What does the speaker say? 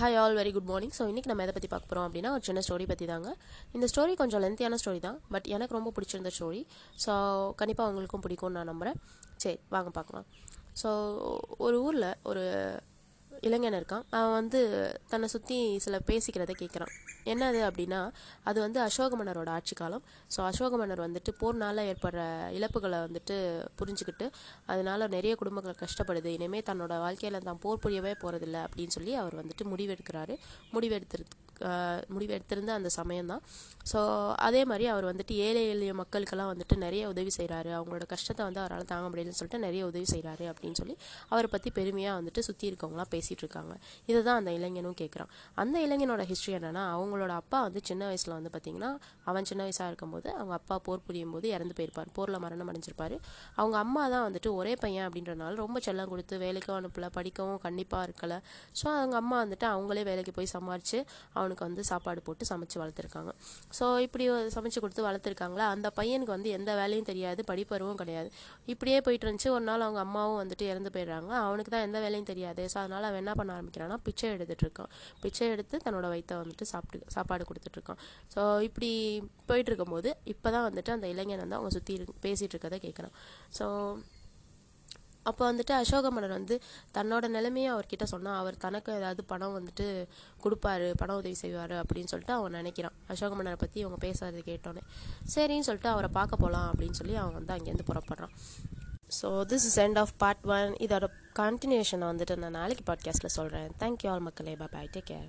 Hi all very good morning so இன்றைக்கி நம்ம எதை பற்றி பார்க்க போகிறோம் அப்படின்னா ஒரு சின்ன ஸ்டோரி பற்றி தாங்க இந்த ஸ்டோரி கொஞ்சம் லென்த்தியான ஸ்டோரி தான். பட் எனக்கு ரொம்ப பிடிச்சிருந்த ஸ்டோரி ஸோ கண்டிப்பாக உங்களுக்கும் பிடிக்கும்னு நான் நம்புகிறேன் சரி வாங்க பார்க்கலாம். ஸோ ஒரு ஊரில் ஒரு இளைஞன் இருக்கான். அவன் வந்து தன்னை சுற்றி சில பேசிக்கிறத கேட்குறான் என்னது அப்படின்னா அது வந்து அசோக மன்னரோட ஆட்சி காலம். ஸோ அசோக மன்னர் வந்துட்டு போர்னால ஏற்படுற இழப்புகளை வந்துட்டு புரிஞ்சுக்கிட்டு அதனால நிறைய குடும்பங்கள் கஷ்டப்படுது. இனிமேல் தன்னோட வாழ்க்கையில் தான் போர் புரியவே போகிறதில்ல அப்படின்னு சொல்லி அவர் வந்துட்டு முடிவெடுக்கிறாரு. முடிவெடுத்து முடிவெடுத்திருந்த அந்த சமயம்தான். ஸோ அதே மாதிரி அவர் வந்துட்டு ஏழை எளிய மக்களுக்கெல்லாம் வந்துட்டு நிறைய உதவி செய்கிறாரு அவங்களோட கஷ்டத்தை வந்து அவரால் தாங்க முடியலன்னு சொல்லிட்டு நிறைய உதவி செய்கிறாரு அப்படின்னு சொல்லி அவரை பற்றி பெருமையாக வந்துட்டு சுற்றி இருக்கவங்களாம் பேசிகிட்டு இருக்காங்க. இதை தான் அந்த இளைஞனும் கேட்குறான் அந்த இளைஞனோட ஹிஸ்ட்ரி என்னென்னா அவங்களோட அப்பா வந்து சின்ன வயசில் வந்து பார்த்திங்கன்னா அவன் சின்ன வயசாக இருக்கும்போது அவங்க அப்பா போர் புரியும் போது இறந்து போயிருப்பார். போரில் மரணம் அடைஞ்சிருப்பார். அவங்க அம்மா தான் வந்துட்டு ஒரே பையன் அப்படின்றனால ரொம்ப செல்லம் கொடுத்து வேலைக்கும் அனுப்பலை படிக்கவும் கண்டிப்பாக இருக்கலை. ஸோ அவங்க அம்மா வந்துட்டு அவங்களே வேலைக்கு போய் சமாளித்து அவனுக்கு வந்து சாப்பாடு போட்டு சமைச்சு வளர்த்துருக்காங்க. ஸோ இப்படி சமைச்சு கொடுத்து வளர்த்துருக்காங்களா? அந்த பையனுக்கு வந்து எந்த வேலையும் தெரியாது படிப்பருவும் கிடையாது. இப்படியே போயிட்டு இருந்துச்சு. ஒரு நாள் அவங்க அம்மாவும் வந்துட்டு இறந்து போயிடுறாங்க. அவனுக்கு தான் எந்த வேலையும் தெரியாது. ஸோ அதனால் அவன் என்ன பண்ண ஆரம்பிக்கிறான்னா பிச்சை எடுத்துகிட்டு இருக்கான். பிச்சை எடுத்து தன்னோட வயிற்றை வந்துட்டு சாப்பிட்டு சாப்பாடு கொடுத்துட்ருக்கான் ஸோ இப்படி போயிட்டு இருக்கும்போது இப்போ தான் வந்துட்டு அந்த இளைஞன் வந்து அவங்க சுற்றி பேசிகிட்டு இருக்கதை கேட்குறான் ஸோ அப்போ வந்துட்டு அசோக மன்னர் வந்து தன்னோட நிலைமையை அவர்கிட்ட சொன்னால் அவர் தனக்கு ஏதாவது பணம் வந்துட்டு கொடுப்பாரு பண உதவி செய்வார் அப்படின்னு சொல்லிட்டு அவன் நினைக்கிறான். அசோக மன்னரை பற்றி இவங்க பேசுறது கேட்டோன்னே சரின்னு சொல்லிட்டு அவரை பார்க்க போகலாம் அப்படின்னு சொல்லி அவன் வந்து அங்கேருந்து புறப்படுறான். So this is end of part one இதோட கண்டினியூஷனை வந்துட்டு நான் நாளைக்கு பாட்காஸ்ட்டில் சொல்கிறேன் தேங்க்யூ ஆல் மக்களே. Bye take care